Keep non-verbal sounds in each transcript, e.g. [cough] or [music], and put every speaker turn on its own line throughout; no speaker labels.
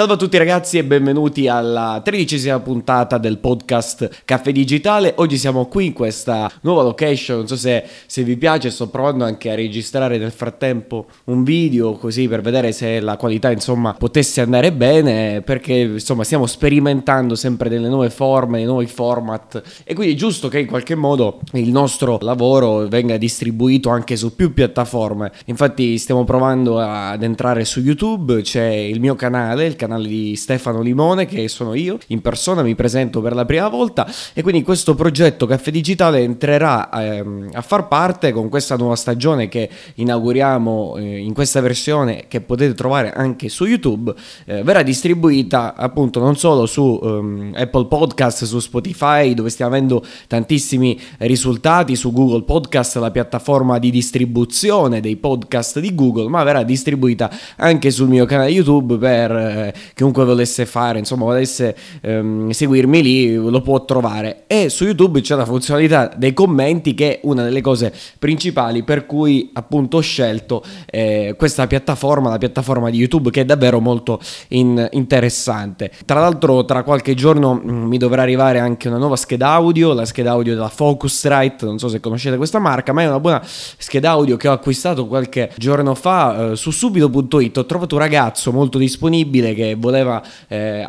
Salve a tutti ragazzi e benvenuti alla tredicesima puntata del podcast Caffè Digitale. Oggi siamo qui in questa nuova location, non so se, se, vi piace, sto provando anche a registrare nel frattempo un video così per vedere se la qualità insomma potesse andare bene perché insomma stiamo sperimentando sempre delle nuove forme, dei nuovi format e quindi è giusto che in qualche modo il nostro lavoro venga distribuito anche su più piattaforme. Infatti stiamo provando ad entrare su YouTube, c'è il mio canale, il canale di Stefano Limone, che sono io, in persona mi presento per la prima volta e quindi questo progetto Caffè Digitale entrerà ehm, a far parte con questa nuova stagione che inauguriamo eh, in questa versione che potete trovare anche su YouTube, eh, verrà distribuita appunto non solo su ehm, Apple Podcast, su Spotify, dove stiamo avendo tantissimi risultati, su Google Podcast, la piattaforma di distribuzione dei podcast di Google, ma verrà distribuita anche sul mio canale YouTube per eh, chiunque volesse fare, insomma, volesse ehm, seguirmi lì, lo può trovare. E su YouTube c'è la funzionalità dei commenti, che è una delle cose principali per cui appunto ho scelto eh, questa piattaforma, la piattaforma di YouTube, che è davvero molto in- interessante. Tra l'altro, tra qualche giorno mh, mm, mi dovrà arrivare anche una nuova scheda audio, la scheda audio della Focusrite, non so se conoscete questa marca, ma è una buona scheda audio che ho acquistato qualche giorno fa eh, su subito.it. Ho trovato un ragazzo molto disponibile che voleva, eh,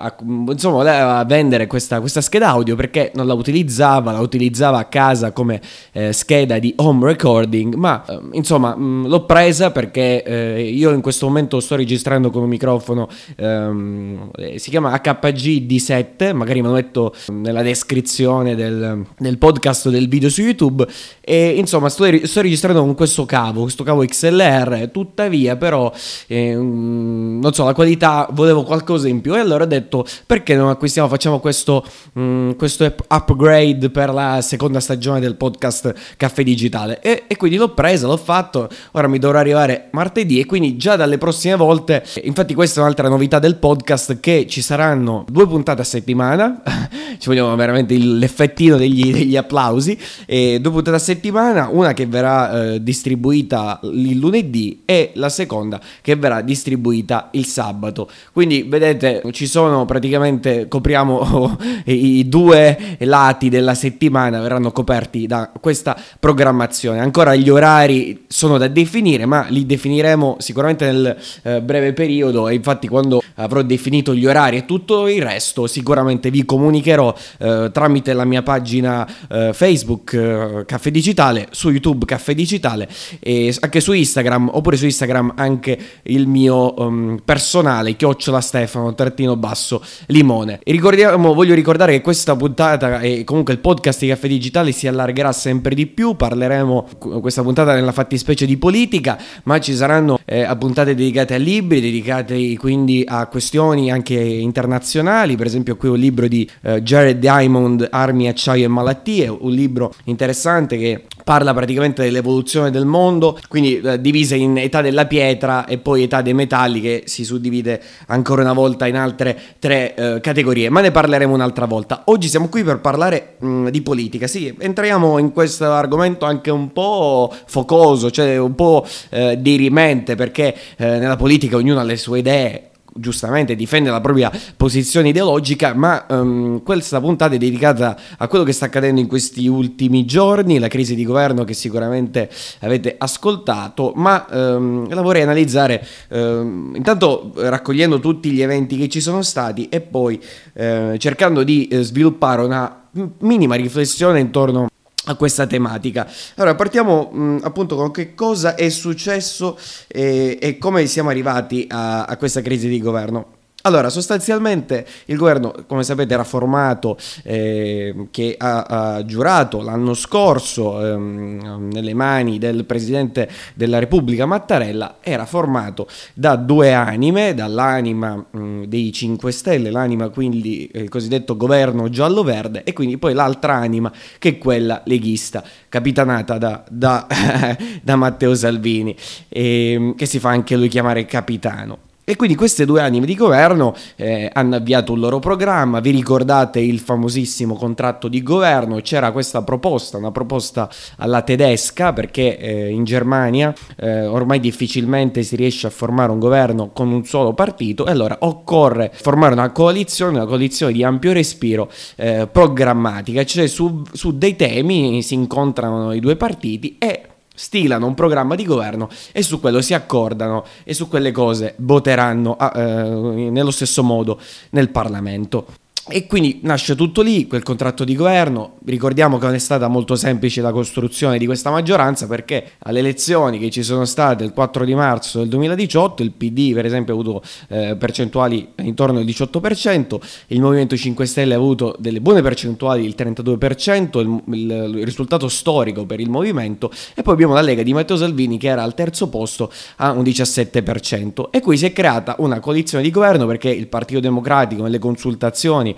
insomma, voleva vendere questa, questa, scheda audio perché non la utilizzava, la utilizzava a casa come eh, scheda di home recording, ma eh, insomma mh, mm, l'ho presa perché eh, io in questo momento sto registrando con un microfono, ehm, eh, si chiama HG D7, magari me lo metto nella descrizione del, del podcast del video su YouTube e insomma sto, sto, registrando con questo cavo, questo cavo XLR, tuttavia però eh, non so, la qualità volevo volevo qualcosa in più. E allora ho detto perché non acquistiamo, facciamo questo, mh, mm, questo upgrade per la seconda stagione del podcast Caffè Digitale? E, e, quindi l'ho presa, l'ho fatto, ora mi dovrà arrivare martedì e quindi già dalle prossime volte, infatti questa è un'altra novità del podcast che ci saranno due puntate a settimana, [laughs] ci vogliamo veramente l'effettino degli, degli applausi, e due puntate a settimana, una che verrà eh, distribuita il lunedì e la seconda che verrà distribuita il sabato. Quindi quindi vedete, ci sono praticamente, copriamo [laughs] i due lati della settimana, verranno coperti da questa programmazione. Ancora gli orari sono da definire, ma li definiremo sicuramente nel eh, breve periodo e infatti quando avrò definito gli orari e tutto il resto sicuramente vi comunicherò eh, tramite la mia pagina eh, Facebook eh, Caffè Digitale, su YouTube Caffè Digitale e anche su Instagram oppure su Instagram anche il mio um, personale chiocciola Stefano, trattino basso, limone. E ricordiamo, voglio ricordare che questa puntata e comunque il podcast di Caffè Digitale si allargherà sempre di più, parleremo questa puntata nella fattispecie di politica, ma ci saranno eh, puntate dedicate a libri, dedicate quindi a questioni anche internazionali, per esempio qui un libro di eh, Jared Diamond, Armi, Acciaio e Malattie, un libro interessante che parla praticamente dell'evoluzione del mondo, quindi eh, divisa in età della pietra e poi età dei metalli che si suddivide ancora una volta in altre tre eh, categorie, ma ne parleremo un'altra volta. Oggi siamo qui per parlare mh, mm, di politica, sì, entriamo in questo argomento anche un po' focoso, cioè un po' eh, dirimente, perché eh, nella politica ognuno ha le sue idee, giustamente difende la propria posizione ideologica, ma um, questa puntata è dedicata a quello che sta accadendo in questi ultimi giorni, la crisi di governo che sicuramente avete ascoltato, ma um, la vorrei analizzare um, intanto raccogliendo tutti gli eventi che ci sono stati e poi uh, cercando di uh, sviluppare una minima riflessione intorno a questa tematica. Allora, partiamo mh, appunto con che cosa è successo e, e come siamo arrivati a, a questa crisi di governo. Allora, sostanzialmente il governo, come sapete, era formato, eh, che ha, ha, giurato l'anno scorso ehm, nelle mani del Presidente della Repubblica Mattarella, era formato da due anime, dall'anima mh, dei 5 Stelle, l'anima quindi il cosiddetto governo giallo-verde e quindi poi l'altra anima che è quella leghista, capitanata da, da, [laughs] da Matteo Salvini, ehm, che si fa anche lui chiamare capitano. E quindi queste due anime di governo eh, hanno avviato un loro programma, vi ricordate il famosissimo contratto di governo, c'era questa proposta, una proposta alla tedesca perché eh, in Germania eh, ormai difficilmente si riesce a formare un governo con un solo partito. E allora occorre formare una coalizione, una coalizione di ampio respiro eh, programmatica, cioè su, su dei temi si incontrano i due partiti e stilano un programma di governo e su quello si accordano e su quelle cose voteranno ah, eh, nello stesso modo nel Parlamento. E quindi nasce tutto lì, quel contratto di governo. Ricordiamo che non è stata molto semplice la costruzione di questa maggioranza perché alle elezioni che ci sono state il 4 di marzo del 2018 il PD per esempio ha avuto eh, percentuali intorno al 18%, il Movimento 5 Stelle ha avuto delle buone percentuali, il 32%, il, il, il risultato storico per il movimento e poi abbiamo la Lega di Matteo Salvini che era al terzo posto a un 17% e qui si è creata una coalizione di governo perché il Partito Democratico nelle consultazioni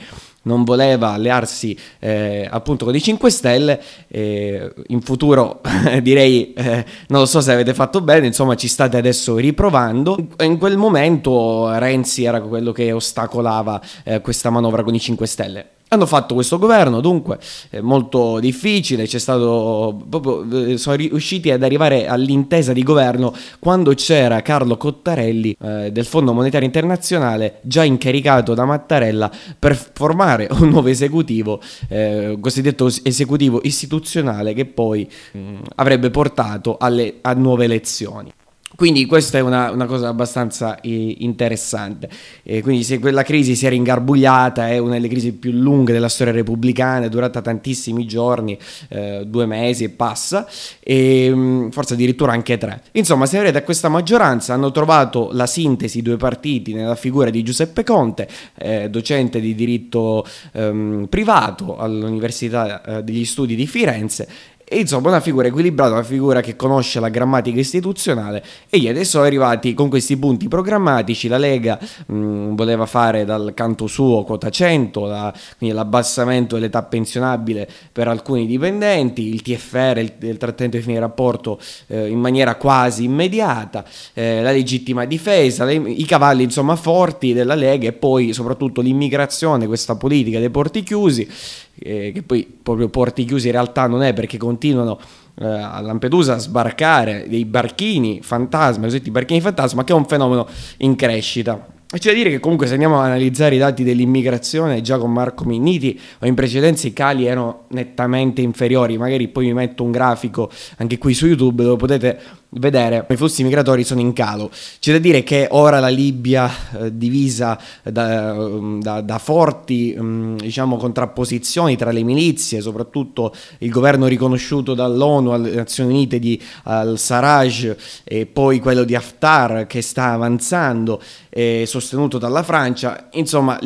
non voleva allearsi eh, appunto con i 5 Stelle. Eh, in futuro [laughs] direi, eh, non lo so se avete fatto bene, insomma ci state adesso riprovando. In quel momento Renzi era quello che ostacolava eh, questa manovra con i 5 Stelle. Hanno fatto questo governo, dunque molto difficile, c'è stato proprio, eh, sono riusciti ad arrivare all'intesa di governo quando c'era Carlo Cottarelli eh, del Fondo Monetario Internazionale già incaricato da Mattarella per formare un nuovo esecutivo, eh, cosiddetto esecutivo istituzionale che poi mh, mm, avrebbe portato alle, a nuove elezioni. Quindi questa è una, una cosa abbastanza eh, interessante. Eh, quindi se quella crisi si era ingarbugliata, è una delle crisi più lunghe della storia repubblicana, è durata tantissimi giorni, eh, due mesi e passa, e mm, forse addirittura anche tre. Insomma, se vedete a questa maggioranza hanno trovato la sintesi due partiti nella figura di Giuseppe Conte, eh, docente di diritto ehm, privato all'Università eh, degli Studi di Firenze, e insomma una figura equilibrata, una figura che conosce la grammatica istituzionale e gli adesso sono arrivati con questi punti programmatici, la Lega mh, voleva fare dal canto suo quota 100, la, quindi l'abbassamento dell'età pensionabile per alcuni dipendenti, il TFR, il, il trattamento di fine rapporto eh, in maniera quasi immediata, eh, la legittima difesa, le, i cavalli insomma forti della Lega e poi soprattutto l'immigrazione, questa politica dei porti chiusi eh, che poi proprio porti chiusi in realtà non è perché continuano eh, a Lampedusa a sbarcare dei barchini fantasma, cosiddetti barchini fantasma, che è un fenomeno in crescita. E c'è da dire che comunque se andiamo ad analizzare i dati dell'immigrazione, già con Marco Minniti o in precedenza i cali erano nettamente inferiori, magari poi vi metto un grafico anche qui su YouTube dove potete vedere i flussi migratori sono in calo. C'è da dire che ora la Libia, eh, divisa da, mm, da, da forti um, diciamo, contrapposizioni tra le milizie, soprattutto il governo riconosciuto dall'ONU alle Nazioni Unite di al-Sarraj e poi quello di Haftar che sta avanzando, eh, sostenuto dalla Francia, insomma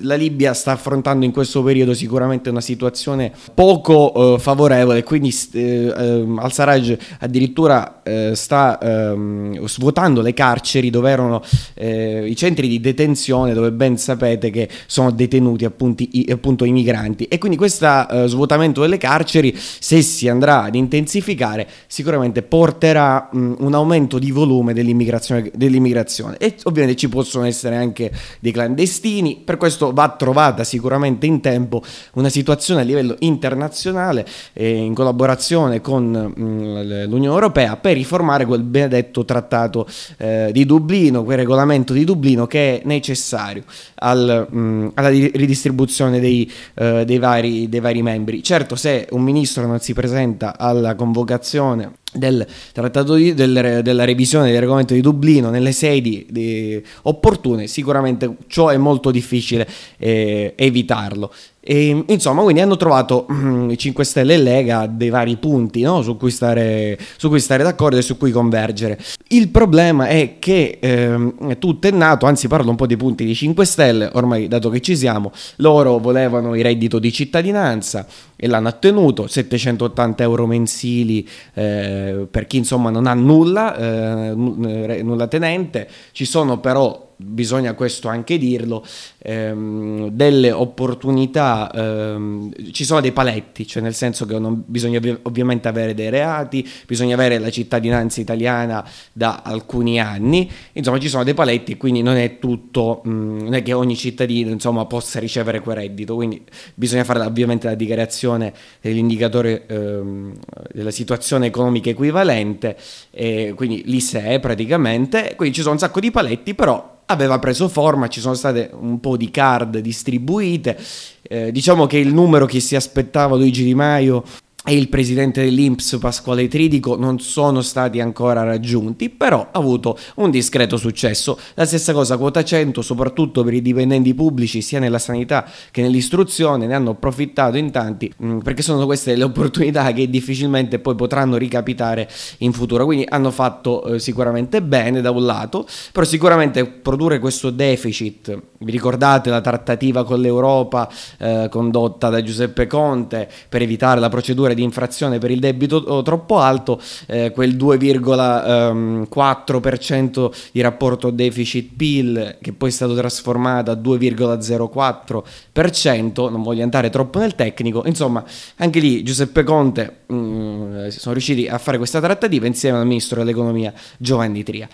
la Libia sta affrontando in questo periodo sicuramente una situazione poco eh, favorevole, quindi eh, ehm, al-Sarraj addirittura sta ehm, svuotando le carceri dove erano eh, i centri di detenzione dove ben sapete che sono detenuti appunto i, appunto, i migranti. E quindi questo eh, svuotamento delle carceri se si andrà ad intensificare sicuramente porterà mh, un aumento di volume dell'immigrazione, dell'immigrazione. E ovviamente ci possono essere anche dei clandestini. Per questo va trovata sicuramente in tempo una situazione a livello internazionale eh, in collaborazione con mh, l'Unione Europea per riformare riformare quel benedetto trattato eh, di Dublino, quel regolamento di Dublino che è necessario al, mh, mm, alla ridistribuzione dei, eh, dei, vari, dei vari membri. Certo, se un ministro non si presenta alla convocazione del trattato di, del, della revisione del regolamento di Dublino nelle sedi di, opportune, sicuramente ciò è molto difficile eh, evitarlo. E, insomma, quindi hanno trovato mm, i 5 Stelle e Lega dei vari punti no? su, cui stare, su, cui stare, d'accordo e su cui convergere. Il problema è che eh, tutto è nato, anzi parlo un po' dei punti di 5 Stelle, ormai dato che ci siamo, loro volevano il reddito di cittadinanza e l'hanno ottenuto, 780 euro mensili eh, per chi insomma non ha nulla, eh, nulla tenente, ci sono però bisogna questo anche dirlo, ehm, delle opportunità, ehm, ci sono dei paletti, cioè nel senso che non bisogna ovviamente avere dei reati, bisogna avere la cittadinanza italiana da alcuni anni, insomma ci sono dei paletti, quindi non è tutto, mh, mm, non è che ogni cittadino insomma, possa ricevere quel reddito, quindi bisogna fare ovviamente la dichiarazione dell'indicatore ehm, della situazione economica equivalente, e quindi l'ISEE praticamente, quindi ci sono un sacco di paletti, però aveva preso forma, ci sono state un po' di card distribuite, eh, diciamo che il numero che si aspettava Luigi Di Maio e il presidente dell'Inps Pasquale Tridico non sono stati ancora raggiunti, però ha avuto un discreto successo. La stessa cosa quota 100, soprattutto per i dipendenti pubblici sia nella sanità che nell'istruzione, ne hanno approfittato in tanti mm, perché sono queste le opportunità che difficilmente poi potranno ricapitare in futuro. Quindi hanno fatto eh, sicuramente bene da un lato, però sicuramente produrre questo deficit, vi ricordate la trattativa con l'Europa eh, condotta da Giuseppe Conte per evitare la procedura procedure di infrazione per il debito oh, troppo alto, eh, quel 2,4% di rapporto deficit-PIL che poi è stato trasformato a 2,04%, non voglio andare troppo nel tecnico, insomma anche lì Giuseppe Conte mh, mm, sono riusciti a fare questa trattativa insieme al ministro dell'economia Giovanni Tria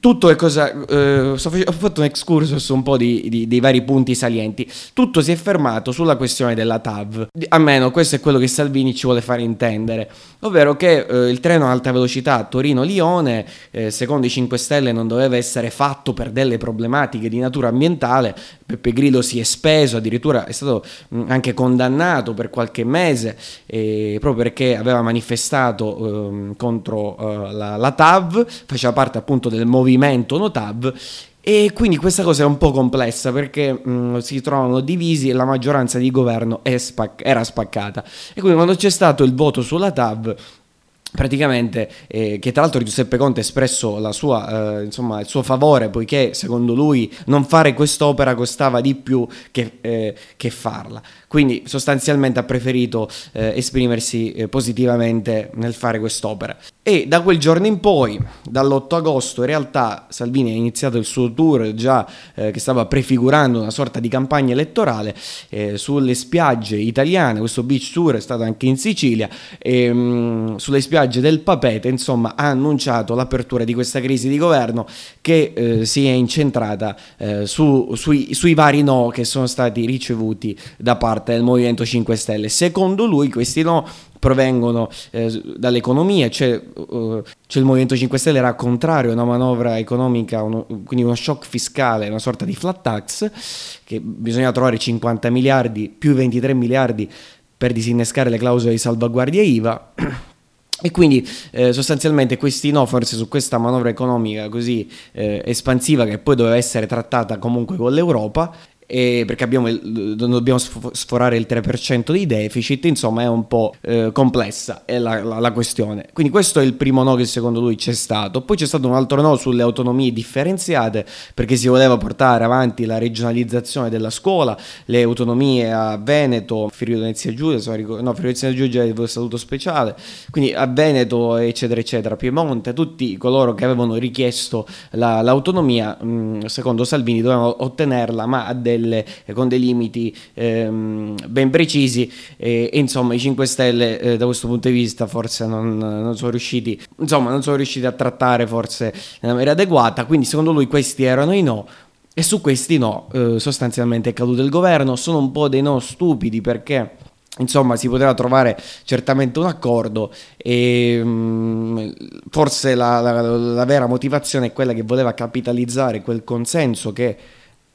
tutto è cosa. Eh, ho fatto un excursus un po' di, di, dei vari punti salienti. Tutto si è fermato sulla questione della TAV. Almeno questo è quello che Salvini ci vuole fare intendere. Ovvero che eh, il treno a alta velocità Torino-Lione, eh, secondo i 5 Stelle, non doveva essere fatto per delle problematiche di natura ambientale. Peppe Grillo si è speso, addirittura è stato mh, anche condannato per qualche mese, proprio perché aveva manifestato ehm, contro eh, la, la TAV, faceva parte appunto del movimento Notav e quindi questa cosa è un po' complessa perché mh, mm, si trovano divisi e la maggioranza di governo spac- era spaccata. E quindi quando c'è stato il voto sulla TAV praticamente eh, che tra l'altro Giuseppe Conte ha espresso sua, eh, insomma, il suo favore poiché secondo lui non fare quest'opera costava di più che, eh, che farla quindi sostanzialmente ha preferito eh, esprimersi eh, positivamente nel fare quest'opera. E da quel giorno in poi dall'8 agosto in realtà Salvini ha iniziato il suo tour già eh, che stava prefigurando una sorta di campagna elettorale sulle spiagge italiane. Questo beach tour è stato anche in Sicilia. E, mh, mm, sulle spiagge spiagge del Papete, insomma, ha annunciato l'apertura di questa crisi di governo che eh, si è incentrata eh, su, sui, sui, vari no che sono stati ricevuti da parte del Movimento 5 Stelle. Secondo lui questi no provengono eh, dall'economia, c'è, uh, c'è, il Movimento 5 Stelle era contrario a una manovra economica, uno, quindi uno shock fiscale, una sorta di flat tax, che bisogna trovare 50 miliardi più 23 miliardi per disinnescare le clausole di salvaguardia IVA. [clears throat] E quindi eh, sostanzialmente questi no, forse su questa manovra economica così eh, espansiva che poi doveva essere trattata comunque con l'Europa, e perché abbiamo il, dobbiamo sforare il 3% di deficit, insomma è un po' eh, complessa la, la, la, questione. Quindi questo è il primo no che secondo lui c'è stato. Poi c'è stato un altro no sulle autonomie differenziate perché si voleva portare avanti la regionalizzazione della scuola, le autonomie a Veneto, Friuli Venezia Giulia, no, Friuli Venezia Giulia è il statuto speciale, quindi a Veneto eccetera eccetera, Piemonte, tutti coloro che avevano richiesto la, l'autonomia, mh, secondo Salvini dovevano ottenerla ma a delle Stelle eh, con dei limiti ehm, ben precisi e, e, insomma i 5 Stelle eh, da questo punto di vista forse non, non, sono riusciti insomma non sono riusciti a trattare forse nella maniera adeguata quindi secondo lui questi erano i no e su questi no eh, sostanzialmente è caduto il governo. Sono un po' dei no stupidi perché Insomma, si poteva trovare certamente un accordo e um, forse la, la, la, vera motivazione è quella che voleva capitalizzare quel consenso che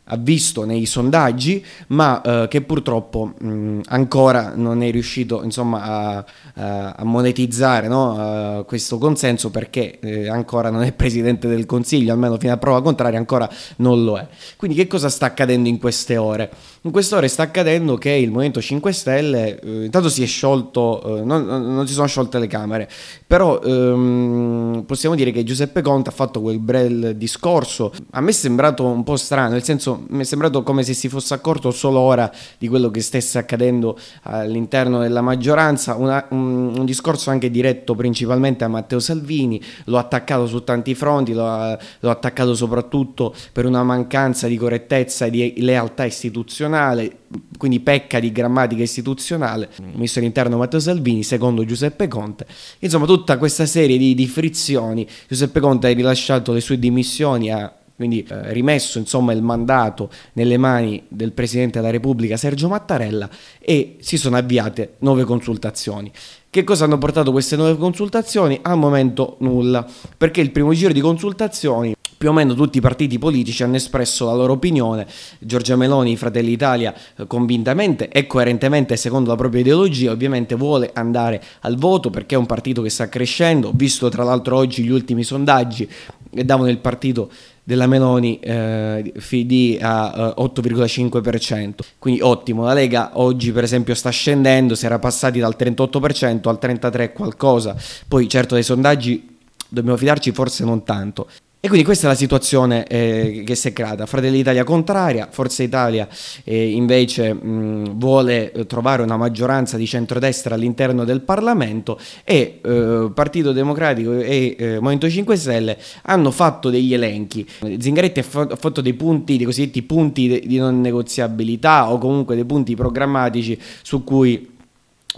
ha visto nei sondaggi, ma eh, che purtroppo mh, ancora non è riuscito insomma, a, a, monetizzare no? uh, questo consenso perché eh, ancora non è presidente del Consiglio, almeno fino a prova contraria ancora non lo è. Quindi che cosa sta accadendo in queste ore? In queste ore sta accadendo che il Movimento 5 Stelle eh, intanto si è sciolto, eh, non, non, si sono sciolte le Camere, però ehm, possiamo dire che Giuseppe Conte ha fatto quel bel discorso, a me è sembrato un po' strano, nel senso mi è sembrato come se si fosse accorto solo ora di quello che stesse accadendo all'interno della maggioranza, Una, un, un, discorso anche diretto principalmente a Matteo Salvini, l'ho attaccato su tanti fronti, l'ho, l'ho attaccato soprattutto per una mancanza di correttezza e di lealtà istituzionale, quindi pecca di grammatica istituzionale, ministro dell'interno Matteo Salvini, secondo Giuseppe Conte. Insomma, tutta questa serie di, di frizioni, Giuseppe Conte ha rilasciato le sue dimissioni, ha quindi eh, rimesso insomma, il mandato nelle mani del Presidente della Repubblica Sergio Mattarella e si sono avviate nuove consultazioni. Che cosa hanno portato queste nuove consultazioni? Al momento nulla, perché il primo giro di consultazioni più o meno tutti i partiti politici hanno espresso la loro opinione. Giorgia Meloni, Fratelli Italia, eh, convintamente e coerentemente, secondo la propria ideologia, ovviamente vuole andare al voto perché è un partito che sta crescendo. Visto tra l'altro oggi gli ultimi sondaggi che davano il partito della Meloni eh, FD a eh, 8,5%, quindi ottimo. La Lega oggi per esempio sta scendendo, si era passati dal 38% al 33% qualcosa, poi certo dei sondaggi dobbiamo fidarci forse non tanto. E quindi questa è la situazione eh, che si è creata. Fratelli d'Italia contraria, Forza Italia eh, invece mh, vuole eh, trovare una maggioranza di centrodestra all'interno del Parlamento e eh, Partito Democratico e eh, Movimento 5 Stelle hanno fatto degli elenchi. Zingaretti ha fatto dei punti, dei cosiddetti punti di non negoziabilità o comunque dei punti programmatici su cui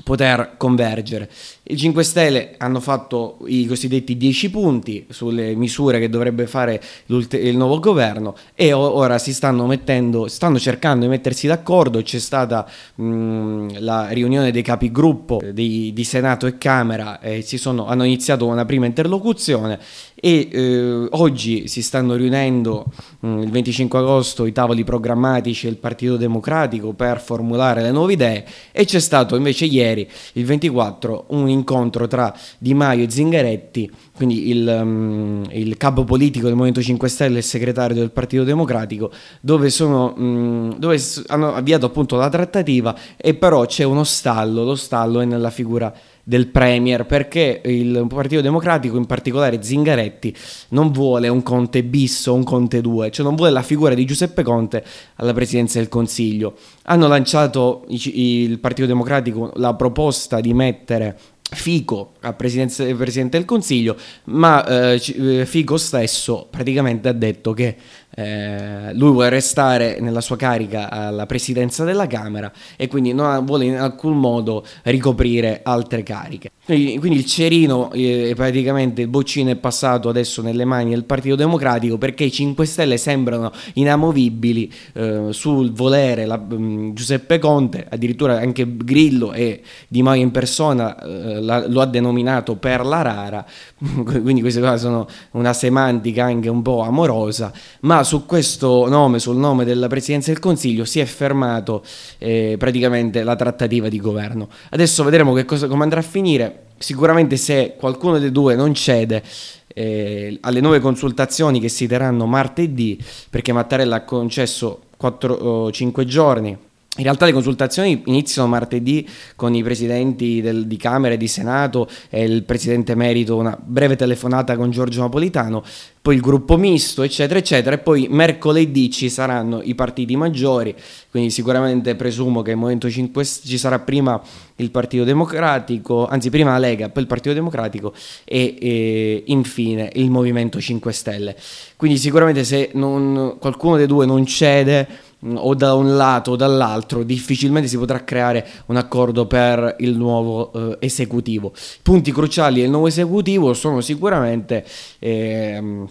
poter convergere. I 5 Stelle hanno fatto i cosiddetti 10 punti sulle misure che dovrebbe fare il nuovo governo e ora si stanno mettendo, stanno cercando di mettersi d'accordo. C'è stata mh, la riunione dei capigruppo di, di Senato e Camera e sono, hanno iniziato una prima interlocuzione e eh, oggi si stanno riunendo mh, il 25 agosto i tavoli programmatici del Partito Democratico per formulare le nuove idee e c'è stato invece ieri, il 24, un incontro tra Di Maio e Zingaretti, quindi il, um, il capo politico del Movimento 5 Stelle e il segretario del Partito Democratico, dove, sono, um, dove hanno avviato appunto la trattativa e però c'è uno stallo, lo stallo è nella figura del Premier perché il Partito Democratico, in particolare Zingaretti, non vuole un Conte bis o un Conte 2, cioè non vuole la figura di Giuseppe Conte alla presidenza del Consiglio. Hanno lanciato il Partito Democratico la proposta di mettere Fico a Presidente del Consiglio, ma eh, eh, Fico stesso praticamente ha detto che eh, lui vuole restare nella sua carica alla presidenza della Camera e quindi non vuole in alcun modo ricoprire altre cariche. Quindi, il cerino, eh, praticamente il boccino è passato adesso nelle mani del Partito Democratico perché i 5 Stelle sembrano inamovibili eh, sul volere la, um, Giuseppe Conte, addirittura anche Grillo e Di Maio in persona eh, la, lo ha denominato per la rara, [laughs] quindi queste cose sono una semantica anche un po' amorosa, ma su questo nome, sul nome della Presidenza del Consiglio, si è fermato eh, praticamente la trattativa di governo. Adesso vedremo cosa, come andrà a finire. Sicuramente se qualcuno dei due non cede eh, alle nuove consultazioni che si terranno martedì, perché Mattarella ha concesso 4-5 giorni in realtà le consultazioni iniziano martedì con i presidenti del, di Camera e di Senato e il presidente emerito, una breve telefonata con Giorgio Napolitano, poi il gruppo misto, eccetera, eccetera, e poi mercoledì ci saranno i partiti maggiori, quindi sicuramente presumo che il Movimento 5 ci sarà prima il Partito Democratico, anzi prima la Lega, poi il Partito Democratico e, e infine il Movimento 5 Stelle. Quindi sicuramente se non, qualcuno dei due non cede o da un lato o dall'altro difficilmente si potrà creare un accordo per il nuovo eh, esecutivo. Punti cruciali del nuovo esecutivo sono sicuramente ehm,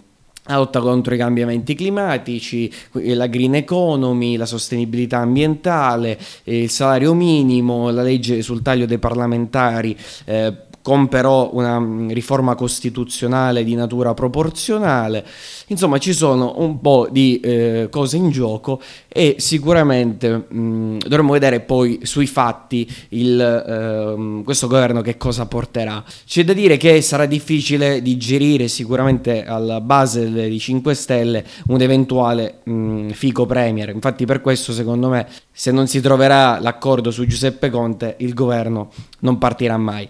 la lotta contro i cambiamenti climatici, la green economy, la sostenibilità ambientale, il salario minimo, la legge sul taglio dei parlamentari eh, con però una mm, riforma costituzionale di natura proporzionale. Insomma, ci sono un po' di eh, cose in gioco e sicuramente mh, mm, dovremo vedere poi sui fatti il, eh, questo governo che cosa porterà. C'è da dire che sarà difficile digerire sicuramente alla base dei 5 Stelle un eventuale mh, mm, fico premier. Infatti per questo secondo me se non si troverà l'accordo su Giuseppe Conte il governo non partirà mai.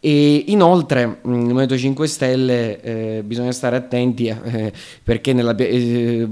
E inoltre mm, il Movimento 5 Stelle eh, bisogna stare attenti eh, perché nella, eh,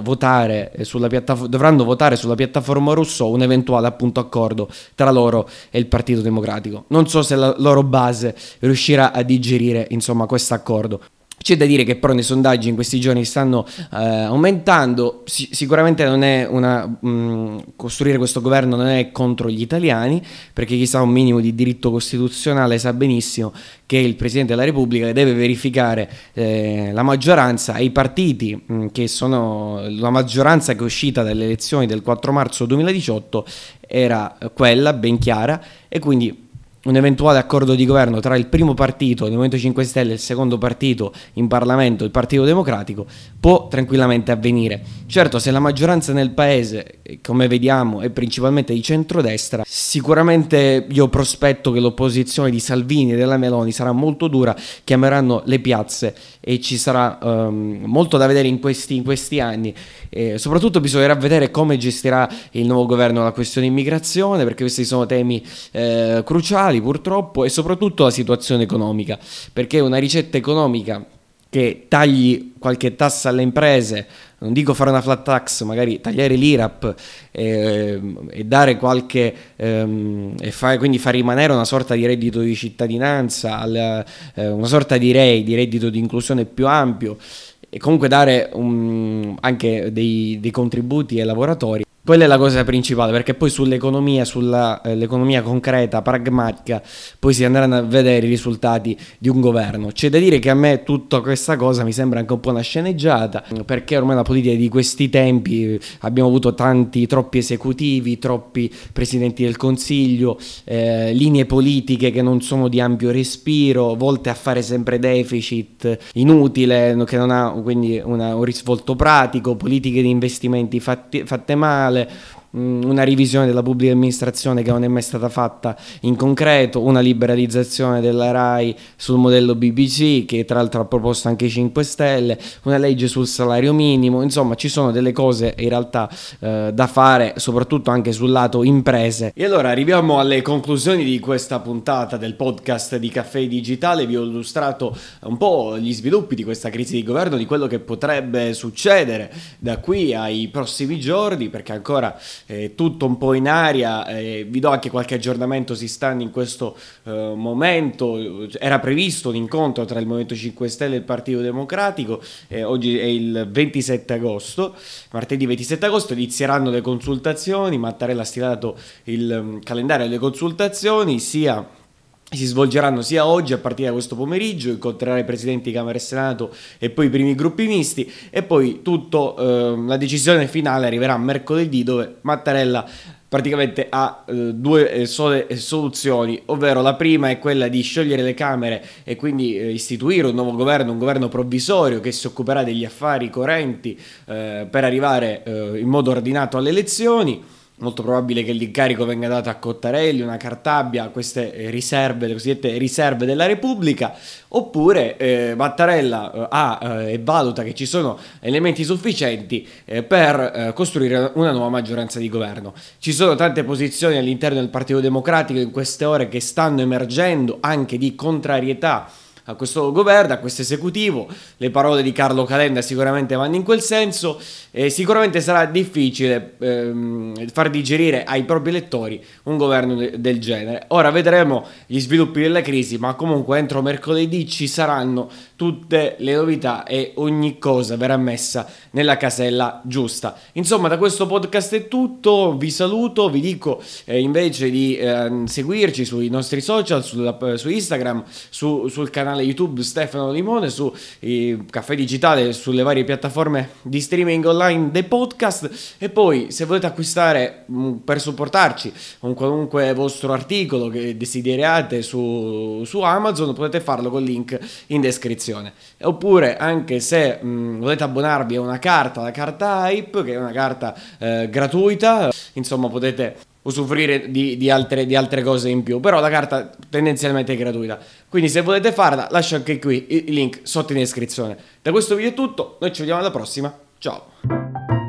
votare piattafo- dovranno votare sulla piattaforma russo un eventuale appunto accordo tra loro e il Partito Democratico. Non so se la loro base riuscirà a digerire insomma questo accordo. C'è da dire che però nei sondaggi in questi giorni stanno eh, aumentando, si- sicuramente non è una, mh, costruire questo governo non è contro gli italiani, perché chi sa un minimo di diritto costituzionale sa benissimo che il Presidente della Repubblica deve verificare eh, la maggioranza. Ai partiti mh, che sono la maggioranza che è uscita dalle elezioni del 4 marzo 2018 era quella ben chiara e quindi un eventuale accordo di governo tra il primo partito, il Movimento 5 Stelle, e il secondo partito in Parlamento, il Partito Democratico, può tranquillamente avvenire. Certo, se la maggioranza nel paese, come vediamo, è principalmente di centrodestra, sicuramente io prospetto che l'opposizione di Salvini e della Meloni sarà molto dura, chiameranno le piazze e ci sarà um, molto da vedere in questi, in questi anni. E soprattutto bisognerà vedere come gestirà il nuovo governo la questione immigrazione, perché questi sono temi eh, cruciali sociali purtroppo e soprattutto la situazione economica, perché una ricetta economica che tagli qualche tassa alle imprese, non dico fare una flat tax, magari tagliare l'IRAP eh, e dare qualche ehm, e fare, quindi far rimanere una sorta di reddito di cittadinanza, alla, eh, una sorta di REI, di reddito di inclusione più ampio e comunque dare un, anche dei, dei contributi ai lavoratori quella è la cosa principale, perché poi sull'economia, sull'economia eh, concreta, pragmatica, poi si andranno a vedere i risultati di un governo. C'è da dire che a me tutta questa cosa mi sembra anche un po' una sceneggiata, perché ormai la politica di questi tempi abbiamo avuto tanti, troppi esecutivi, troppi presidenti del Consiglio, eh, linee politiche che non sono di ampio respiro, volte a fare sempre deficit inutile, che non ha quindi una, un risvolto pratico, politiche di investimenti fatti, fatte male mm, una revisione della pubblica amministrazione che non è mai stata fatta in concreto, una liberalizzazione della RAI sul modello BBC che tra l'altro ha proposto anche i 5 Stelle, una legge sul salario minimo, insomma ci sono delle cose in realtà eh, da fare soprattutto anche sul lato imprese. E allora arriviamo alle conclusioni di questa puntata del podcast di Caffè Digitale, vi ho illustrato un po' gli sviluppi di questa crisi di governo, di quello che potrebbe succedere da qui ai prossimi giorni perché ancora è tutto un po' in aria, eh, vi do anche qualche aggiornamento, si stanno in questo eh, momento, era previsto un incontro tra il Movimento 5 Stelle e il Partito Democratico, eh, oggi è il 27 agosto, martedì 27 agosto inizieranno le consultazioni, Mattarella ha stilato il um, calendario delle consultazioni, sia si svolgeranno sia oggi a partire da questo pomeriggio, incontrerà i presidenti di Camera e Senato e poi i primi gruppi misti e poi tutto, eh, la decisione finale arriverà mercoledì dove Mattarella praticamente ha eh, due eh, sole soluzioni, ovvero la prima è quella di sciogliere le Camere e quindi eh, istituire un nuovo governo, un governo provvisorio che si occuperà degli affari correnti eh, per arrivare eh, in modo ordinato alle elezioni molto probabile che l'incarico venga dato a Cottarelli, una Cartabbia, queste eh, riserve, le cosiddette riserve della Repubblica, oppure eh, Mattarella eh, ha eh, e valuta che ci sono elementi sufficienti eh, per eh, costruire una nuova maggioranza di governo. Ci sono tante posizioni all'interno del Partito Democratico in queste ore che stanno emergendo anche di contrarietà a questo governo, a questo esecutivo. Le parole di Carlo Calenda sicuramente vanno in quel senso e sicuramente sarà difficile ehm, far digerire ai propri elettori un governo de- del genere. Ora vedremo gli sviluppi della crisi, ma comunque entro mercoledì ci saranno tutte le novità e ogni cosa verrà messa nella casella giusta. Insomma, da questo podcast è tutto, vi saluto, vi dico eh, invece di eh, seguirci sui nostri social, sulla, su Instagram, su, sul canale canale YouTube Stefano Limone, su Caffè Digitale, sulle varie piattaforme di streaming online dei podcast e poi se volete acquistare mm, per supportarci un qualunque vostro articolo che desideriate su, su Amazon potete farlo col link in descrizione. Oppure anche se mh, mm, volete abbonarvi a una carta, la carta Hype, che è una carta eh, gratuita, insomma potete usufruire di, di, altre, di, altre, cose in più, però la carta tendenzialmente è gratuita. Quindi se volete farla, lascio anche qui il link sotto in descrizione. Da questo video è tutto, noi ci vediamo alla prossima, ciao!